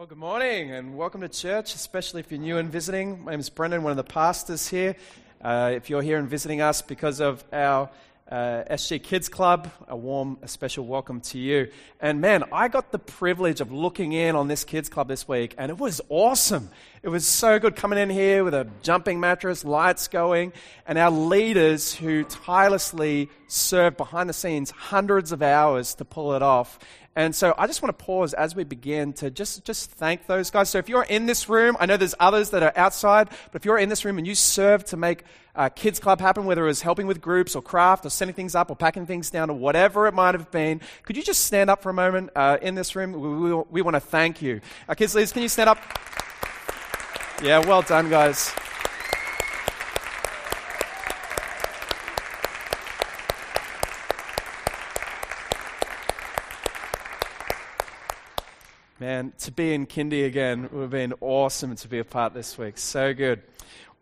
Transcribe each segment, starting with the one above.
Well, good morning and welcome to church, especially if you're new and visiting. My name is Brendan, one of the pastors here. Uh, if you're here and visiting us because of our uh, SG Kids Club, a warm, a special welcome to you. And man, I got the privilege of looking in on this Kids Club this week, and it was awesome. It was so good coming in here with a jumping mattress, lights going, and our leaders who tirelessly served behind the scenes hundreds of hours to pull it off. And so I just want to pause as we begin to just, just thank those guys. So if you're in this room, I know there's others that are outside, but if you're in this room and you serve to make uh, Kids Club happen, whether it was helping with groups or craft or sending things up or packing things down or whatever it might have been, could you just stand up for a moment uh, in this room? We, we, we want to thank you. Our kids leaders, can you stand up? Yeah, well done, guys. Man, to be in Kindy again would have been awesome to be a part this week. So good.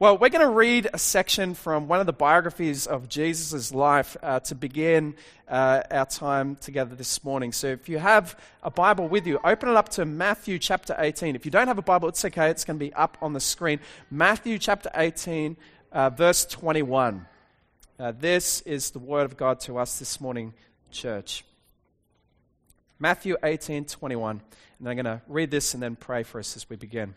Well, we're going to read a section from one of the biographies of Jesus' life uh, to begin uh, our time together this morning. So if you have a Bible with you, open it up to Matthew chapter 18. If you don't have a Bible, it's okay, it's going to be up on the screen. Matthew chapter 18, uh, verse 21. Uh, this is the word of God to us this morning, church. Matthew 18, 21. And I'm going to read this and then pray for us as we begin.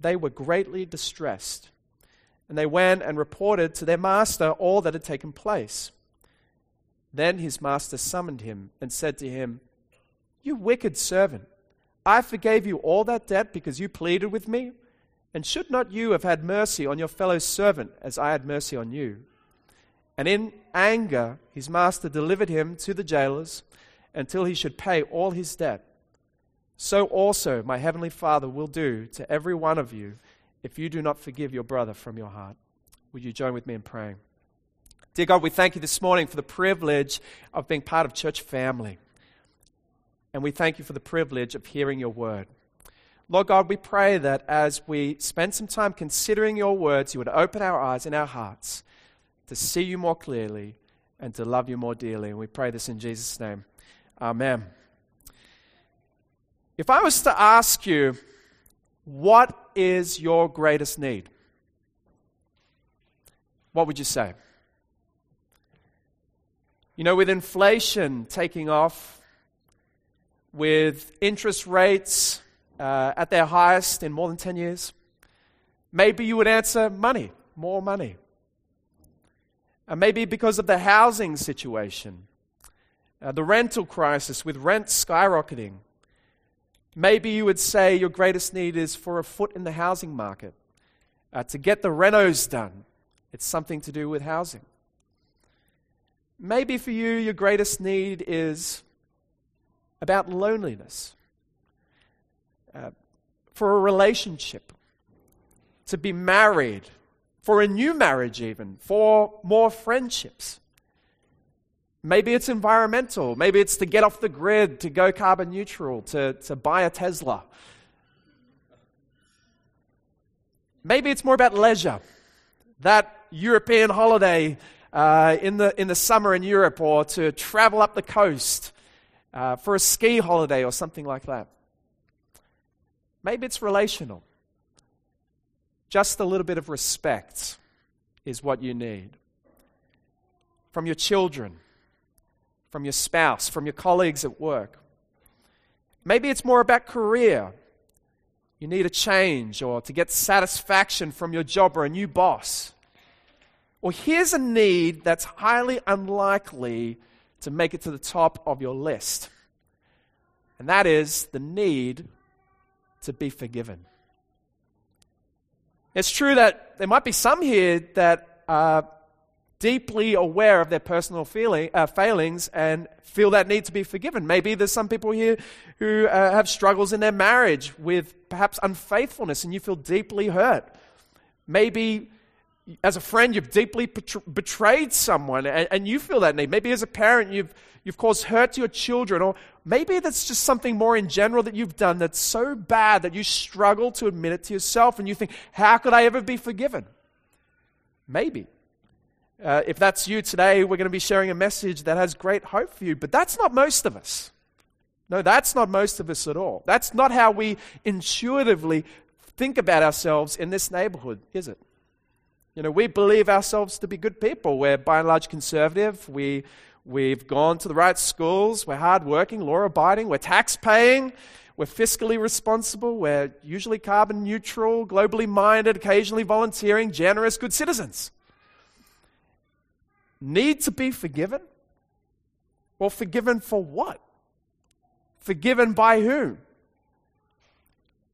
they were greatly distressed. And they went and reported to their master all that had taken place. Then his master summoned him and said to him, You wicked servant, I forgave you all that debt because you pleaded with me. And should not you have had mercy on your fellow servant as I had mercy on you? And in anger, his master delivered him to the jailers until he should pay all his debt so also my heavenly Father will do to every one of you if you do not forgive your brother from your heart. Would you join with me in praying? Dear God, we thank you this morning for the privilege of being part of church family. And we thank you for the privilege of hearing your word. Lord God, we pray that as we spend some time considering your words, you would open our eyes and our hearts to see you more clearly and to love you more dearly. And we pray this in Jesus' name. Amen. If I was to ask you, what is your greatest need? What would you say? You know, with inflation taking off, with interest rates uh, at their highest in more than 10 years, maybe you would answer money, more money. And maybe because of the housing situation, uh, the rental crisis with rent skyrocketing, Maybe you would say your greatest need is for a foot in the housing market, uh, to get the renos done. It's something to do with housing. Maybe for you, your greatest need is about loneliness, uh, for a relationship, to be married, for a new marriage, even, for more friendships. Maybe it's environmental. Maybe it's to get off the grid, to go carbon neutral, to, to buy a Tesla. Maybe it's more about leisure. That European holiday uh, in, the, in the summer in Europe, or to travel up the coast uh, for a ski holiday or something like that. Maybe it's relational. Just a little bit of respect is what you need from your children, from your spouse, from your colleagues at work. Maybe it's more about career. You need a change or to get satisfaction from your job or a new boss. Or here's a need that's highly unlikely to make it to the top of your list, and that is the need to be forgiven. It's true that there might be some here that are deeply aware of their personal feeling, uh, failings and feel that need to be forgiven. Maybe there's some people here who uh, have struggles in their marriage with perhaps unfaithfulness and you feel deeply hurt. Maybe as a friend, you've deeply betrayed someone and, and, you feel that need. Maybe as a parent, you've, you've caused hurt to your children. Or maybe that's just something more in general that you've done that's so bad that you struggle to admit it to yourself and you think, how could I ever be forgiven? Maybe. Uh, if that's you today, we're going to be sharing a message that has great hope for you. But that's not most of us. No, that's not most of us at all. That's not how we intuitively think about ourselves in this neighborhood, is it? You know, we believe ourselves to be good people. We're by and large conservative. We, we've gone to the right schools. We're hardworking, law abiding. We're tax paying. We're fiscally responsible. We're usually carbon neutral, globally minded, occasionally volunteering, generous, good citizens. Need to be forgiven? Well, forgiven for what? Forgiven by whom?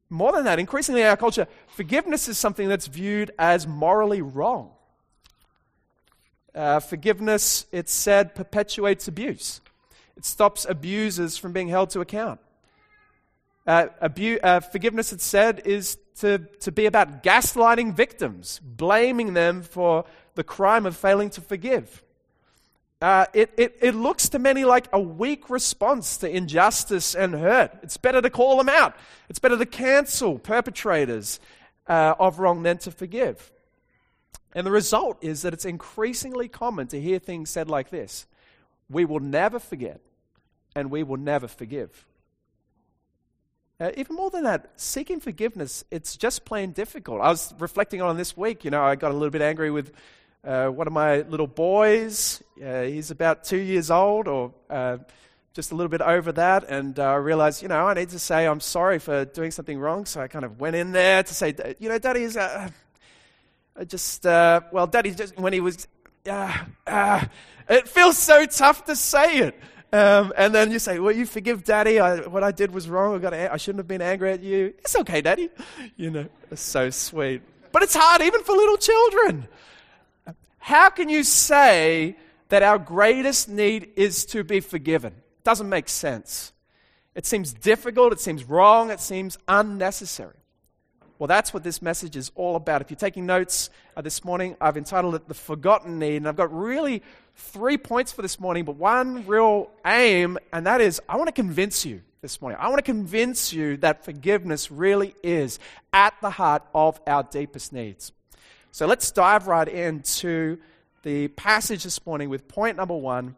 More than that, increasingly in our culture, forgiveness is something that's viewed as morally wrong. Uh, forgiveness, it's said, perpetuates abuse. It stops abusers from being held to account. Uh, abu- uh, forgiveness, it's said, is to, to be about gaslighting victims, blaming them for the crime of failing to forgive. Uh, it, it, it looks to many like a weak response to injustice and hurt. It's better to call them out, it's better to cancel perpetrators uh, of wrong than to forgive. And the result is that it's increasingly common to hear things said like this We will never forget, and we will never forgive. Uh, even more than that, seeking forgiveness, it's just plain difficult. I was reflecting on this week, you know, I got a little bit angry with uh, one of my little boys. Uh, he's about two years old, or uh, just a little bit over that, and uh, I realized, you know, I need to say I'm sorry for doing something wrong. So I kind of went in there to say, you know, Daddy's, uh, I just, uh, well, Daddy just when he was, it feels so tough to say it. Um, and then you say, Well, you forgive daddy. I, what I did was wrong. I, got I shouldn't have been angry at you. It's okay, daddy. You know, it's so sweet. But it's hard even for little children. How can you say that our greatest need is to be forgiven? It doesn't make sense. It seems difficult, it seems wrong, it seems unnecessary. Well, that's what this message is all about. If you're taking notes uh, this morning, I've entitled it The Forgotten Need. And I've got really three points for this morning, but one real aim, and that is I want to convince you this morning. I want to convince you that forgiveness really is at the heart of our deepest needs. So let's dive right into the passage this morning with point number one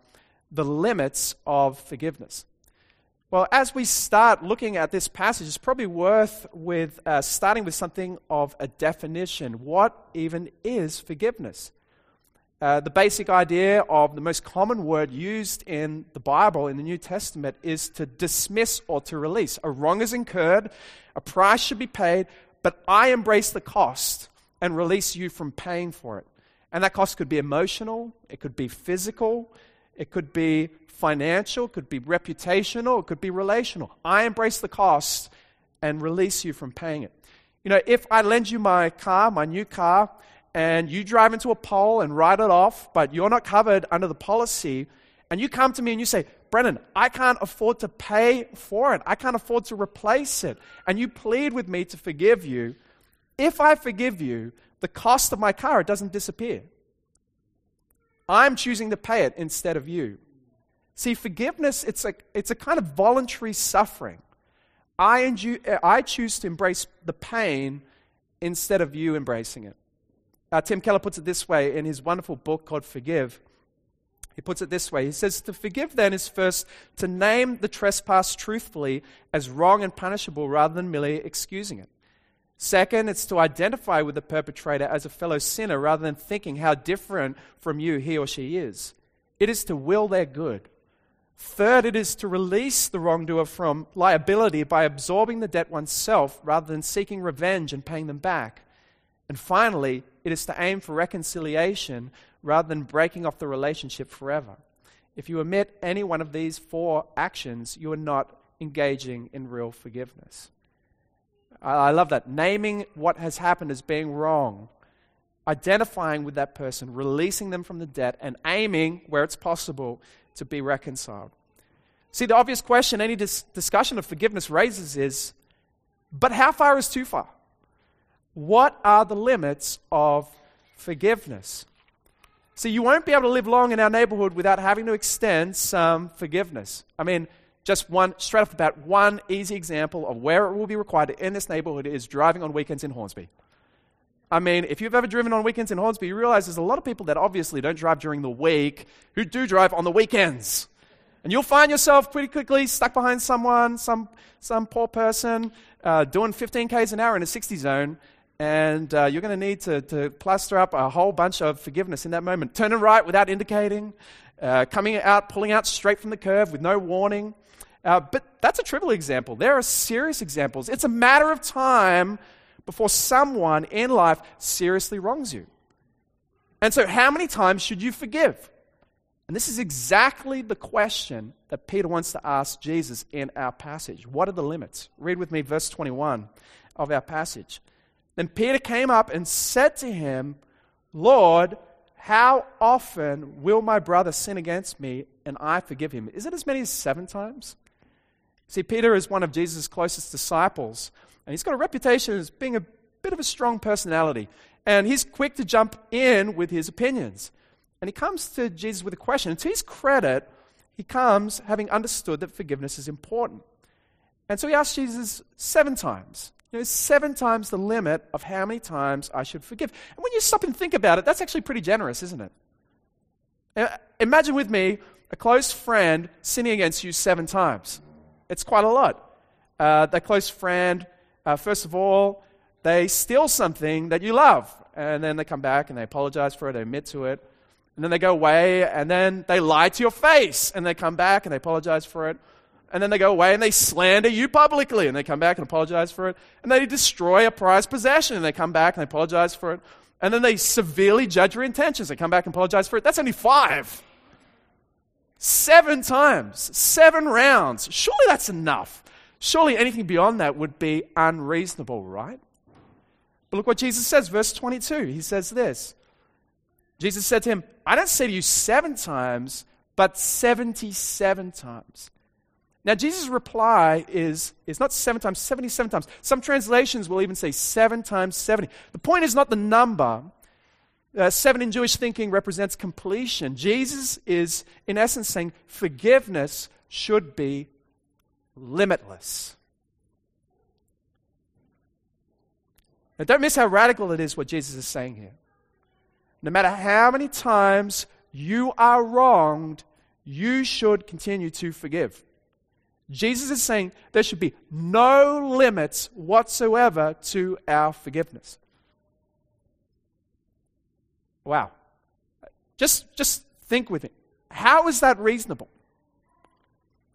the limits of forgiveness. Well, as we start looking at this passage, it's probably worth with uh, starting with something of a definition. What even is forgiveness? Uh, the basic idea of the most common word used in the Bible, in the New Testament, is to dismiss or to release. A wrong is incurred, a price should be paid, but I embrace the cost and release you from paying for it. And that cost could be emotional, it could be physical, it could be financial, it could be reputational, it could be relational. I embrace the cost and release you from paying it. You know, if I lend you my car, my new car, and you drive into a pole and write it off, but you're not covered under the policy, and you come to me and you say, Brendan, I can't afford to pay for it. I can't afford to replace it. And you plead with me to forgive you if I forgive you, the cost of my car doesn't disappear. I'm choosing to pay it instead of you. See, forgiveness, it's a, it's a kind of voluntary suffering. I, I choose to embrace the pain instead of you embracing it. Uh, Tim Keller puts it this way in his wonderful book called Forgive. He puts it this way He says, To forgive then is first to name the trespass truthfully as wrong and punishable rather than merely excusing it. Second, it's to identify with the perpetrator as a fellow sinner rather than thinking how different from you he or she is. It is to will their good. Third, it is to release the wrongdoer from liability by absorbing the debt oneself rather than seeking revenge and paying them back. And finally, it is to aim for reconciliation rather than breaking off the relationship forever. If you omit any one of these four actions, you are not engaging in real forgiveness. I love that. Naming what has happened as being wrong, identifying with that person, releasing them from the debt, and aiming, where it's possible, to be reconciled. See, the obvious question any dis- discussion of forgiveness raises is but how far is too far? What are the limits of forgiveness? See, you won't be able to live long in our neighborhood without having to extend some forgiveness. I mean, just one, straight off the bat, one easy example of where it will be required in this neighborhood is driving on weekends in Hornsby. I mean, if you've ever driven on weekends in Hornsby, you realize there's a lot of people that obviously don't drive during the week who do drive on the weekends. And you'll find yourself pretty quickly stuck behind someone, some, some poor person, uh, doing 15 Ks an hour in a 60 zone, and uh, you're going to need to, plaster up a whole bunch of forgiveness in that moment. Turning right without indicating, uh, coming out, pulling out straight from the curve with no warning. Uh, but that's a trivial example. There are serious examples. It's a matter of time before someone in life seriously wrongs you. And so, how many times should you forgive? And this is exactly the question that Peter wants to ask Jesus in our passage. What are the limits? Read with me verse 21 of our passage. Then Peter came up and said to him, Lord, how often will my brother sin against me and I forgive him? Is it as many as seven times? See, Peter is one of Jesus' closest disciples, and he's got a reputation as being a bit of a strong personality. And he's quick to jump in with his opinions. And he comes to Jesus with a question. And to his credit, he comes having understood that forgiveness is important. And so he asks Jesus seven times. You know, seven times the limit of how many times I should forgive. And when you stop and think about it, that's actually pretty generous, isn't it? Uh, imagine with me a close friend sinning against you seven times. It's quite a lot. Uh, that close friend, uh, first of all, they steal something that you love, and then they come back and they apologize for it, they admit to it, and then they go away, and then they lie to your face, and they come back and they apologize for it, and then they go away and they slander you publicly, and they come back and apologize for it, and they destroy a prized possession, and they come back and they apologize for it, and then they severely judge your intentions, they come back and apologize for it. That's only five. Seven times, seven rounds. Surely that's enough. Surely anything beyond that would be unreasonable, right? But look what Jesus says, verse 22. He says this Jesus said to him, I don't say to you seven times, but 77 times. Now, Jesus' reply is, is not seven times, 77 times. Some translations will even say seven times 70. The point is not the number, uh, seven in Jewish thinking represents completion. Jesus is, in essence, saying forgiveness should be limitless. Now, don't miss how radical it is what Jesus is saying here. No matter how many times you are wronged, you should continue to forgive. Jesus is saying there should be no limits whatsoever to our forgiveness. Wow. Just, just think with it. How is that reasonable?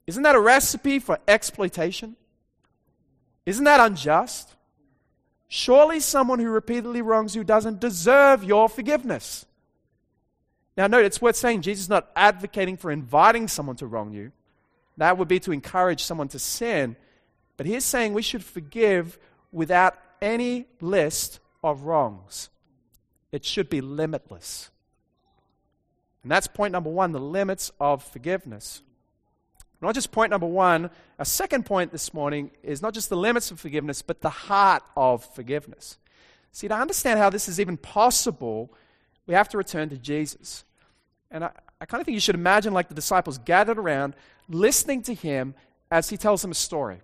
Isn't that a recipe for exploitation? Isn't that unjust? Surely someone who repeatedly wrongs you doesn't deserve your forgiveness. Now, note, it's worth saying Jesus is not advocating for inviting someone to wrong you. That would be to encourage someone to sin. But he's saying we should forgive without any list of wrongs it should be limitless. And that's point number one the limits of forgiveness. Not just point number one, a second point this morning is not just the limits of forgiveness, but the heart of forgiveness. See, to understand how this is even possible, we have to return to Jesus. And I, I kind of think you should imagine like the disciples gathered around, listening to him as he tells them a story.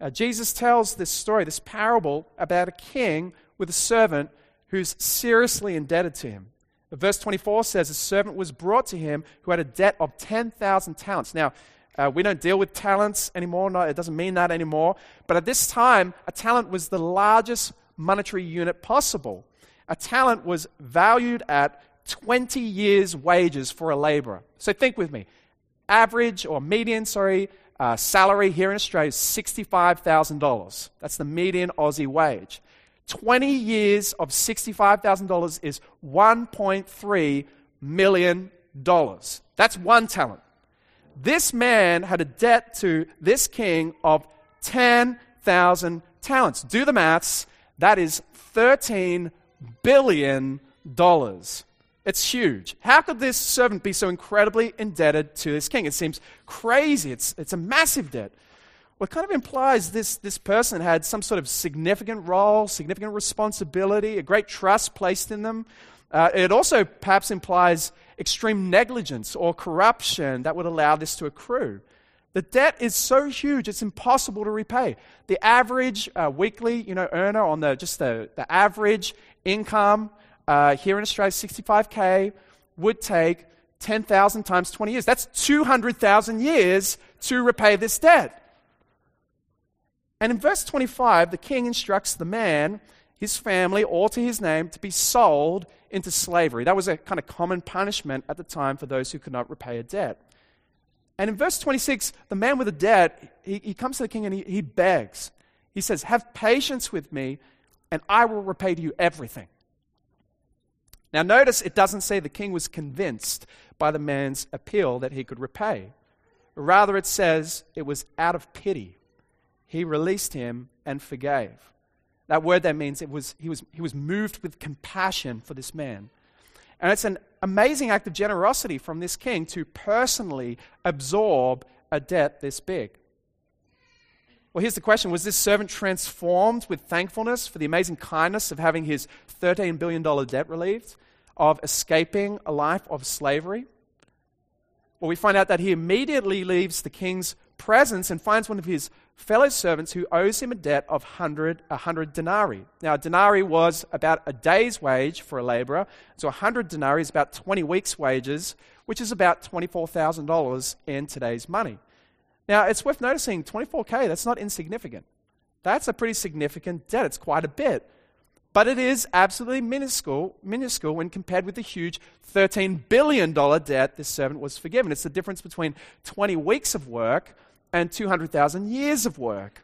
Uh, Jesus tells this story, this parable, about a king with a servant who's seriously indebted to him. Verse 24 says, A servant was brought to him who had a debt of 10,000 talents. Now, uh, we don't deal with talents anymore. No, it doesn't mean that anymore. But at this time, a talent was the largest monetary unit possible. A talent was valued at 20 years' wages for a laborer. So think with me. Average or median, sorry, uh, salary here in Australia is $65,000. That's the median Aussie wage. 20 years of $65,000 is $1.3 million. That's one talent. This man had a debt to this king of 10,000 talents. Do the maths. That is $13 billion. It's huge. How could this servant be so incredibly indebted to this king? It seems crazy. It's, it's a massive debt. It kind of implies this, this person had some sort of significant role, significant responsibility, a great trust placed in them. Uh, it also perhaps implies extreme negligence or corruption that would allow this to accrue. The debt is so huge, it's impossible to repay. The average uh, weekly you know, earner on the, just the, the average income uh, here in Australia, 65K, would take 10,000 times 20 years. That's 200,000 years to repay this debt. And in verse 25, the king instructs the man, his family, all to his name, to be sold into slavery. That was a kind of common punishment at the time for those who could not repay a debt. And in verse 26, the man with the debt, he, he comes to the king and he, he begs. He says, Have patience with me, and I will repay to you everything. Now, notice it doesn't say the king was convinced by the man's appeal that he could repay. Rather, it says it was out of pity. He released him and forgave. That word there means it was, he, was, he was moved with compassion for this man. And it's an amazing act of generosity from this king to personally absorb a debt this big. Well, here's the question Was this servant transformed with thankfulness for the amazing kindness of having his $13 billion debt relieved, of escaping a life of slavery? Well, we find out that he immediately leaves the king's presence and finds one of his fellow servants who owes him a debt of 100, 100 denarii. Now, a denarii was about a day's wage for a laborer, so 100 denarii is about 20 weeks' wages, which is about $24,000 in today's money. Now, it's worth noticing 24K, that's not insignificant. That's a pretty significant debt. It's quite a bit. But it is absolutely minuscule, minuscule when compared with the huge $13 billion debt this servant was forgiven. It's the difference between 20 weeks of work and 200,000 years of work.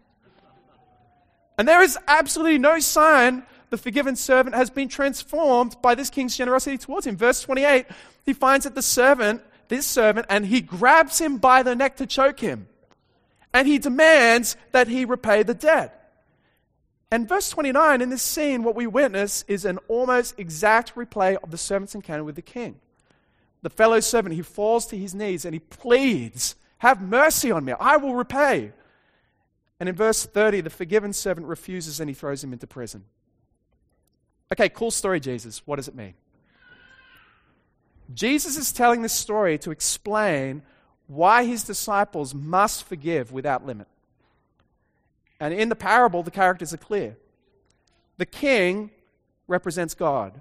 And there is absolutely no sign the forgiven servant has been transformed by this king's generosity towards him. Verse 28, he finds that the servant, this servant, and he grabs him by the neck to choke him. And he demands that he repay the debt. And verse 29, in this scene, what we witness is an almost exact replay of the servant's encounter with the king. The fellow servant, he falls to his knees and he pleads have mercy on me. I will repay. And in verse 30, the forgiven servant refuses and he throws him into prison. Okay, cool story, Jesus. What does it mean? Jesus is telling this story to explain why his disciples must forgive without limit. And in the parable, the characters are clear. The king represents God.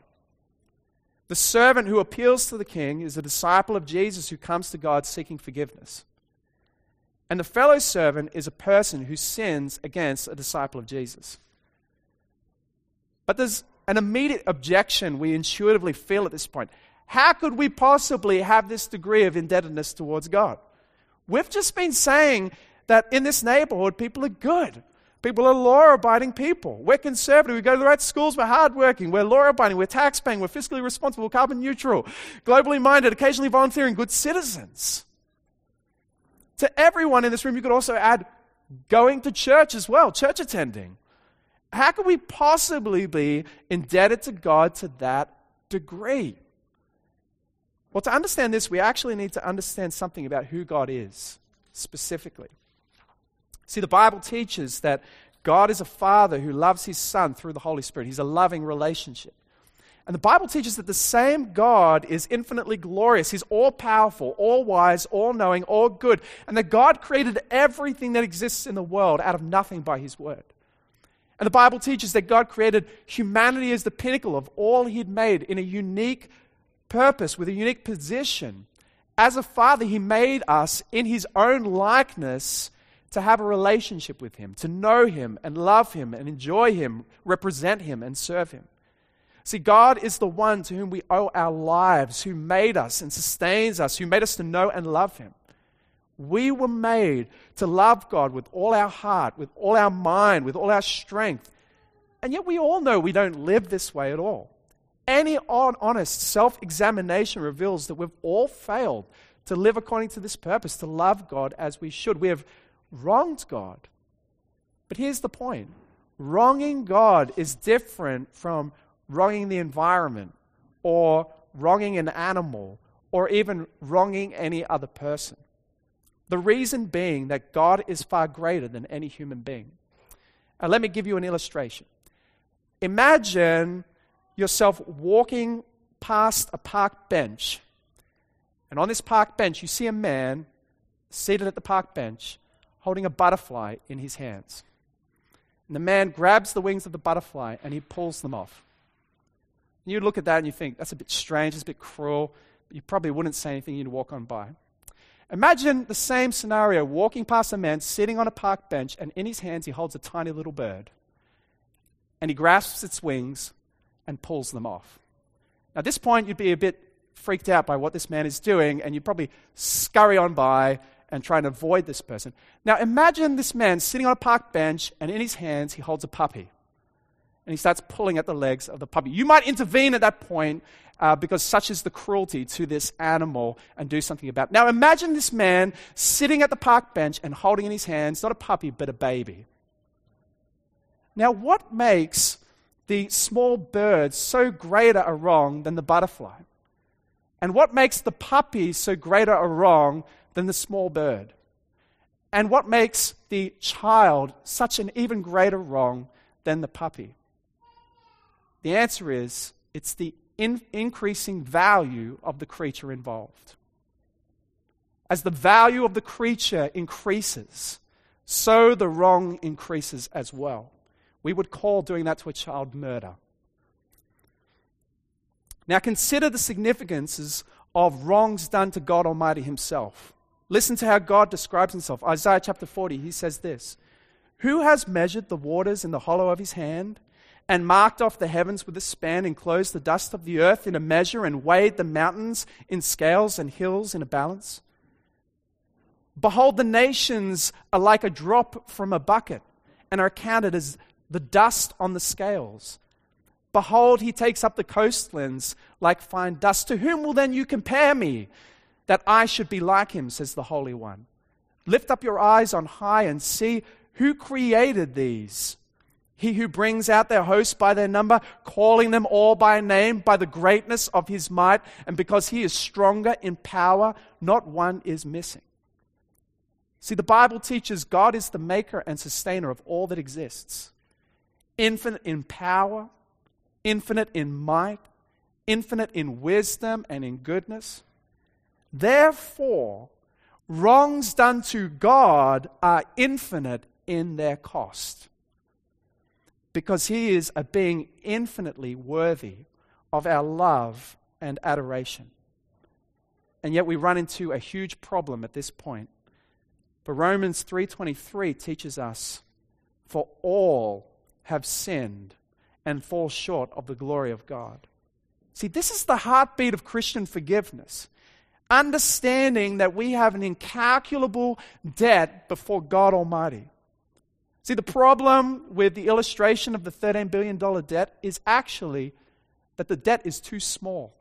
The servant who appeals to the king is a disciple of Jesus who comes to God seeking forgiveness. And the fellow servant is a person who sins against a disciple of Jesus. But there's an immediate objection we intuitively feel at this point. How could we possibly have this degree of indebtedness towards God? We've just been saying that in this neighborhood, people are good. People are law abiding people. We're conservative. We go to the right schools. We're hardworking. We're law abiding. We're tax paying. We're fiscally responsible, carbon neutral, globally minded, occasionally volunteering, good citizens. To everyone in this room, you could also add going to church as well, church attending. How could we possibly be indebted to God to that degree? Well, to understand this, we actually need to understand something about who God is specifically. See, the Bible teaches that God is a father who loves his son through the Holy Spirit. He's a loving relationship. And the Bible teaches that the same God is infinitely glorious. He's all powerful, all wise, all knowing, all good. And that God created everything that exists in the world out of nothing by His word. And the Bible teaches that God created humanity as the pinnacle of all He'd made in a unique purpose, with a unique position. As a father, He made us in His own likeness to have a relationship with Him, to know Him and love Him and enjoy Him, represent Him and serve Him. See, God is the one to whom we owe our lives, who made us and sustains us, who made us to know and love Him. We were made to love God with all our heart, with all our mind, with all our strength. And yet we all know we don't live this way at all. Any honest self examination reveals that we've all failed to live according to this purpose, to love God as we should. We have wronged God. But here's the point wronging God is different from wronging the environment or wronging an animal or even wronging any other person. The reason being that God is far greater than any human being. And let me give you an illustration. Imagine yourself walking past a park bench, and on this park bench, you see a man seated at the park bench holding a butterfly in his hands. And the man grabs the wings of the butterfly and he pulls them off. You look at that and you think, that's a bit strange, it's a bit cruel, you probably wouldn't say anything, you'd walk on by. Imagine the same scenario walking past a man sitting on a park bench, and in his hands he holds a tiny little bird. And he grasps its wings and pulls them off. Now, at this point, you'd be a bit freaked out by what this man is doing, and you'd probably scurry on by and try and avoid this person. Now, imagine this man sitting on a park bench, and in his hands he holds a puppy and he starts pulling at the legs of the puppy. You might intervene at that point uh, because such is the cruelty to this animal and do something about it. Now imagine this man sitting at the park bench and holding in his hands not a puppy but a baby. Now, what makes the small bird so greater a wrong than the butterfly? And what makes the puppy so greater a wrong than the small bird? And what makes the child such an even greater wrong than the puppy? The answer is it's the in- increasing value of the creature involved. As the value of the creature increases, so the wrong increases as well. We would call doing that to a child murder. Now consider the significances of wrongs done to God Almighty Himself. Listen to how God describes Himself. Isaiah chapter 40, He says this Who has measured the waters in the hollow of His hand? And marked off the heavens with a span, enclosed the dust of the earth in a measure, and weighed the mountains in scales and hills in a balance? Behold, the nations are like a drop from a bucket and are counted as the dust on the scales. Behold, he takes up the coastlands like fine dust. To whom will then you compare me, that I should be like him, says the Holy One? Lift up your eyes on high and see who created these he who brings out their hosts by their number, calling them all by name, by the greatness of his might, and because he is stronger in power, not one is missing. See, the Bible teaches God is the maker and sustainer of all that exists. Infinite in power, infinite in might, infinite in wisdom and in goodness. Therefore, wrongs done to God are infinite in their cost because he is a being infinitely worthy of our love and adoration. And yet we run into a huge problem at this point. But Romans 3:23 teaches us for all have sinned and fall short of the glory of God. See, this is the heartbeat of Christian forgiveness. Understanding that we have an incalculable debt before God Almighty. See, the problem with the illustration of the $13 billion debt is actually that the debt is too small.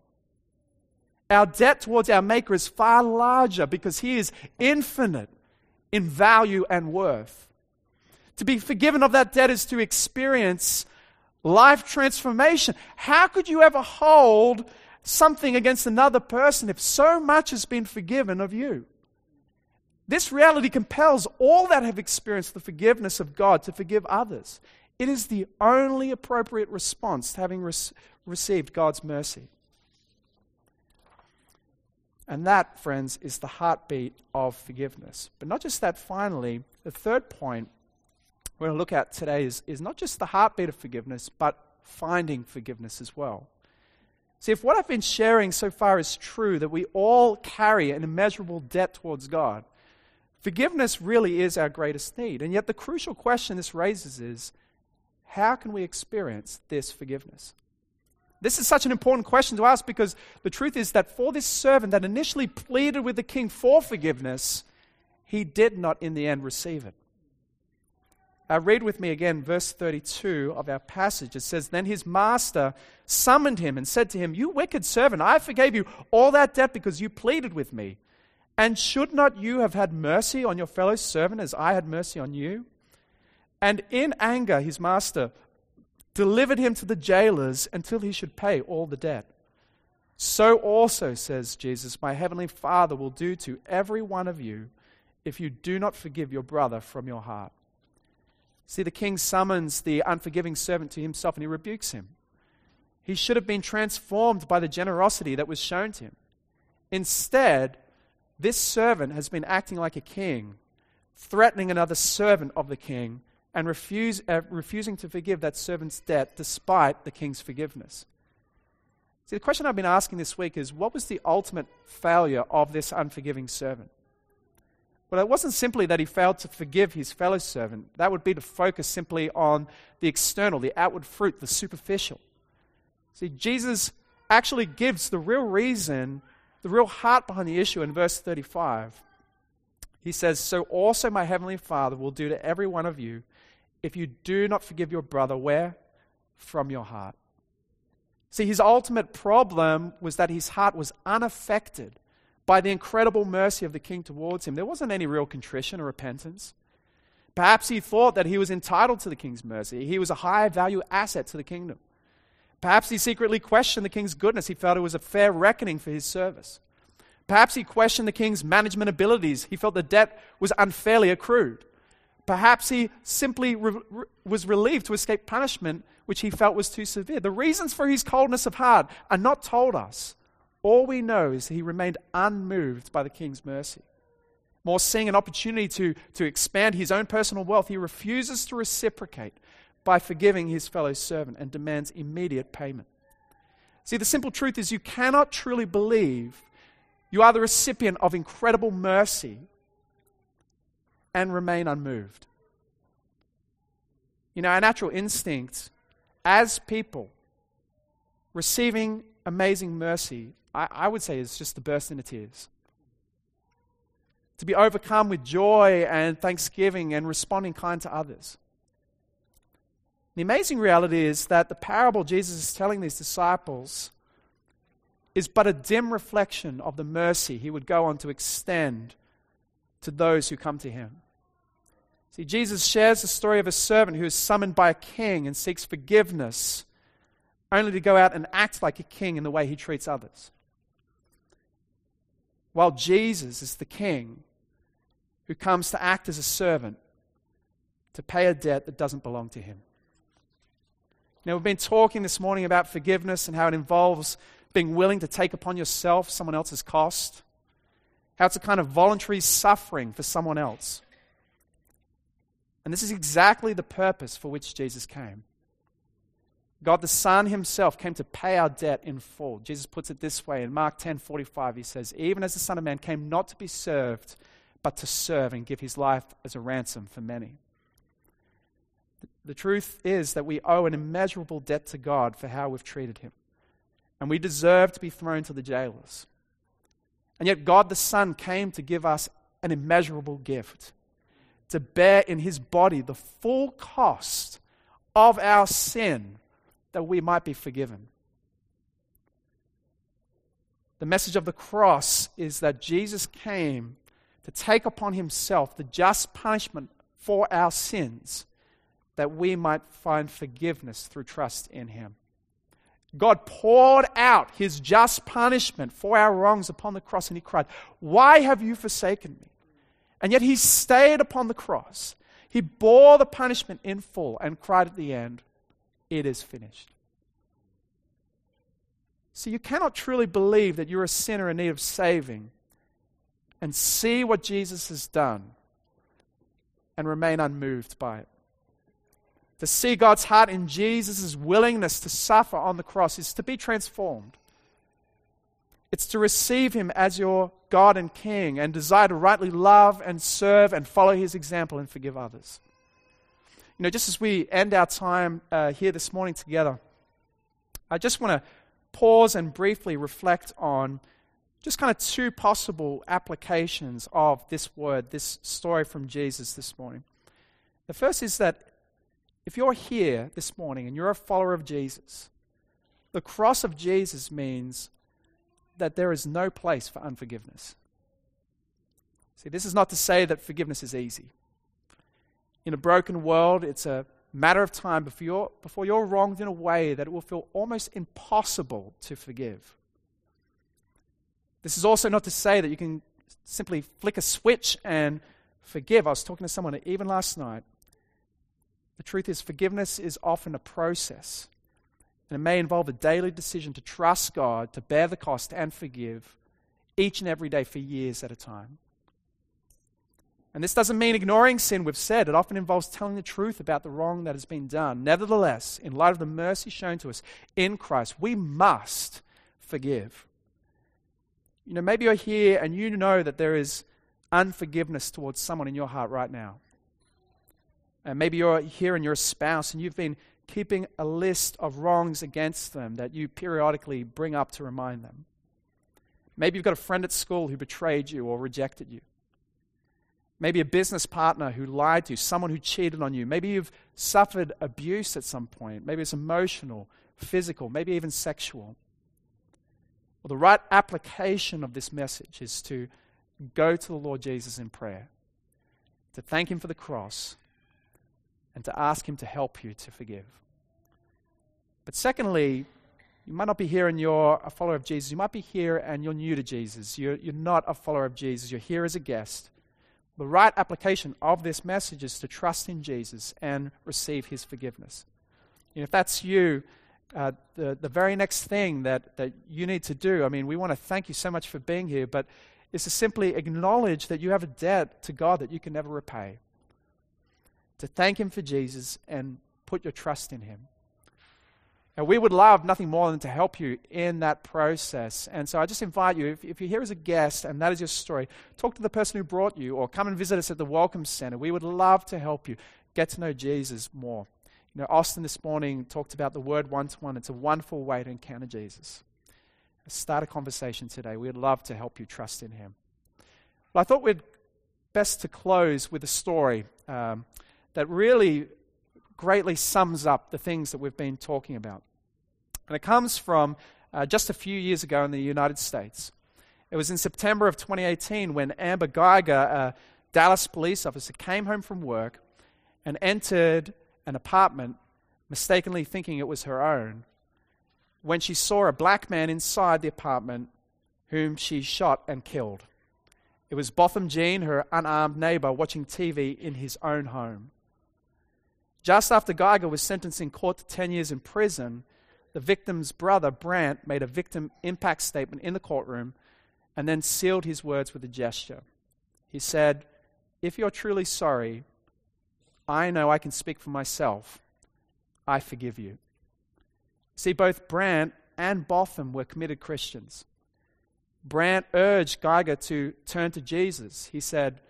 Our debt towards our Maker is far larger because He is infinite in value and worth. To be forgiven of that debt is to experience life transformation. How could you ever hold something against another person if so much has been forgiven of you? This reality compels all that have experienced the forgiveness of God to forgive others. It is the only appropriate response to having re- received God's mercy. And that, friends, is the heartbeat of forgiveness. But not just that, finally, the third point we're going to look at today is, is not just the heartbeat of forgiveness, but finding forgiveness as well. See, if what I've been sharing so far is true, that we all carry an immeasurable debt towards God, forgiveness really is our greatest need. And yet, the crucial question this raises is how can we experience this forgiveness? This is such an important question to ask because the truth is that for this servant that initially pleaded with the king for forgiveness, he did not in the end receive it. Uh, read with me again verse 32 of our passage. It says, Then his master summoned him and said to him, You wicked servant, I forgave you all that debt because you pleaded with me. And should not you have had mercy on your fellow servant as I had mercy on you? And in anger, his master delivered him to the jailers until he should pay all the debt. So also, says Jesus, my heavenly Father will do to every one of you if you do not forgive your brother from your heart. See, the king summons the unforgiving servant to himself and he rebukes him. He should have been transformed by the generosity that was shown to him. Instead, this servant has been acting like a king, threatening another servant of the king and refuse, uh, refusing to forgive that servant's debt despite the king's forgiveness. See, the question I've been asking this week is what was the ultimate failure of this unforgiving servant? Well, it wasn't simply that he failed to forgive his fellow servant. That would be to focus simply on the external, the outward fruit, the superficial. See, Jesus actually gives the real reason, the real heart behind the issue in verse 35. He says, So also my heavenly Father will do to every one of you if you do not forgive your brother, where? From your heart. See, his ultimate problem was that his heart was unaffected by the incredible mercy of the king towards him. There wasn't any real contrition or repentance. Perhaps he thought that he was entitled to the king's mercy. He was a high value asset to the kingdom. Perhaps he secretly questioned the king's goodness. He felt it was a fair reckoning for his service. Perhaps he questioned the king's management abilities. He felt the debt was unfairly accrued. Perhaps he simply re- re- was relieved to escape punishment which he felt was too severe. The reasons for his coldness of heart are not told us. All we know is he remained unmoved by the king's mercy. More seeing an opportunity to, to expand his own personal wealth, he refuses to reciprocate by forgiving his fellow servant and demands immediate payment. See, the simple truth is you cannot truly believe you are the recipient of incredible mercy and remain unmoved. You know, our natural instinct as people receiving amazing mercy, I, I would say, is just to burst into tears. To be overcome with joy and thanksgiving and responding kind to others. The amazing reality is that the parable Jesus is telling these disciples is but a dim reflection of the mercy he would go on to extend to those who come to him. See, Jesus shares the story of a servant who is summoned by a king and seeks forgiveness, only to go out and act like a king in the way he treats others. While Jesus is the king who comes to act as a servant to pay a debt that doesn't belong to him. Now, we've been talking this morning about forgiveness and how it involves being willing to take upon yourself someone else's cost, how it's a kind of voluntary suffering for someone else. And this is exactly the purpose for which Jesus came. God the Son himself came to pay our debt in full. Jesus puts it this way in Mark 10:45 he says, "Even as the Son of man came not to be served, but to serve and give his life as a ransom for many." The truth is that we owe an immeasurable debt to God for how we've treated him. And we deserve to be thrown to the jailers. And yet God the Son came to give us an immeasurable gift to bear in his body the full cost of our sin that we might be forgiven. The message of the cross is that Jesus came to take upon himself the just punishment for our sins that we might find forgiveness through trust in him. God poured out his just punishment for our wrongs upon the cross and he cried, Why have you forsaken me? And yet he stayed upon the cross. He bore the punishment in full and cried at the end, It is finished. So you cannot truly believe that you're a sinner in need of saving and see what Jesus has done and remain unmoved by it. To see God's heart in Jesus' willingness to suffer on the cross is to be transformed. It's to receive Him as your God and King and desire to rightly love and serve and follow His example and forgive others. You know, just as we end our time uh, here this morning together, I just want to pause and briefly reflect on just kind of two possible applications of this word, this story from Jesus this morning. The first is that if you're here this morning and you're a follower of Jesus, the cross of Jesus means that there is no place for unforgiveness. See, this is not to say that forgiveness is easy. In a broken world, it's a matter of time before you're, before you're wronged in a way that it will feel almost impossible to forgive. This is also not to say that you can simply flick a switch and forgive. I was talking to someone even last night. The truth is, forgiveness is often a process. And it may involve a daily decision to trust God, to bear the cost, and forgive each and every day for years at a time. And this doesn't mean ignoring sin, we've said. It often involves telling the truth about the wrong that has been done. Nevertheless, in light of the mercy shown to us in Christ, we must forgive. You know, maybe you're here and you know that there is unforgiveness towards someone in your heart right now. And maybe you're here and you're a spouse and you've been keeping a list of wrongs against them that you periodically bring up to remind them. Maybe you've got a friend at school who betrayed you or rejected you. Maybe a business partner who lied to you, someone who cheated on you. Maybe you've suffered abuse at some point. Maybe it's emotional, physical, maybe even sexual. Well, the right application of this message is to go to the Lord Jesus in prayer, to thank Him for the cross, and to ask Him to help you to forgive. But secondly, you might not be here and you're a follower of Jesus. You might be here and you're new to Jesus. You're, you're not a follower of Jesus. You're here as a guest. The right application of this message is to trust in Jesus and receive His forgiveness. And if that's you, uh, the, the very next thing that, that you need to do, I mean, we want to thank you so much for being here, but is to simply acknowledge that you have a debt to God that you can never repay. To thank Him for Jesus and put your trust in Him. And we would love nothing more than to help you in that process. And so I just invite you, if, if, you're here as a guest and that is your story, talk to the person who brought you or come and visit us at the Welcome Center. We would love to help you get to know Jesus more. You know, Austin this morning talked about the word one to one. It's a wonderful way to encounter Jesus. Start a conversation today. We'd love to help you trust in Him. Well, I thought we'd best to close with a story um, that really greatly sums up the things that we've been talking about. And it comes from uh, just a few years ago in the United States. It was in September of 2018 when Amber Guyger, a Dallas police officer, came home from work and entered an apartment, mistakenly thinking it was her own, when she saw a black man inside the apartment whom she shot and killed. It was Botham Jean, her unarmed neighbor, watching TV in his own home. Just after Guyger was sentenced in court to 10 years in prison, the victim's brother, Brant, made a victim impact statement in the courtroom and then sealed his words with a gesture. He said, If you're truly sorry, I know I can speak for myself. I forgive you. See, both Brant and Botham were committed Christians. Brant urged Guyger to turn to Jesus. He said,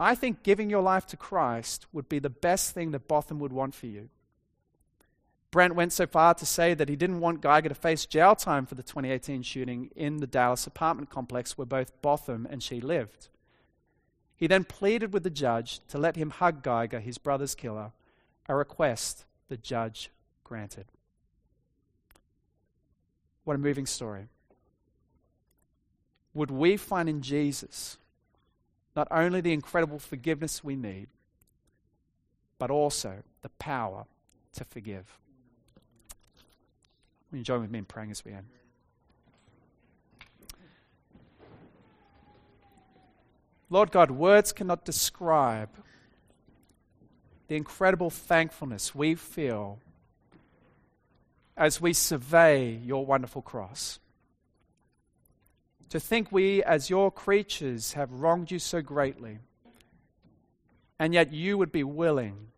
I think giving your life to Christ would be the best thing that Botham would want for you. Brant went so far to say that he didn't want Guyger to face jail time for the 2018 shooting in the Dallas apartment complex where both Botham and she lived. He then pleaded with the judge to let him hug Guyger, his brother's killer, a request the judge granted. What a moving story. Would we find in Jesus not only the incredible forgiveness we need, but also the power to forgive? Will you join with me in praying as we end? Lord God, words cannot describe the incredible thankfulness we feel as we survey your wonderful cross. To think we, as your creatures, have wronged you so greatly, and yet you would be willing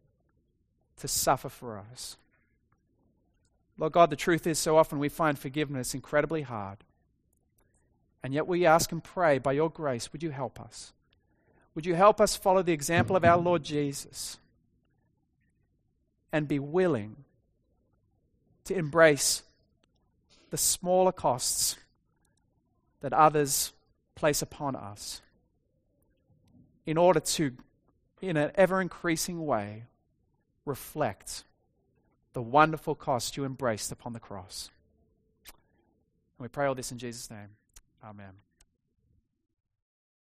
to suffer for us. Lord God, the truth is, so often we find forgiveness incredibly hard. And yet we ask and pray, by your grace, would you help us? Would you help us follow the example of our Lord Jesus and be willing to embrace the smaller costs that others place upon us in order to, in an ever increasing way, reflect the wonderful cost you embraced upon the cross. And we pray all this in Jesus' name. Amen.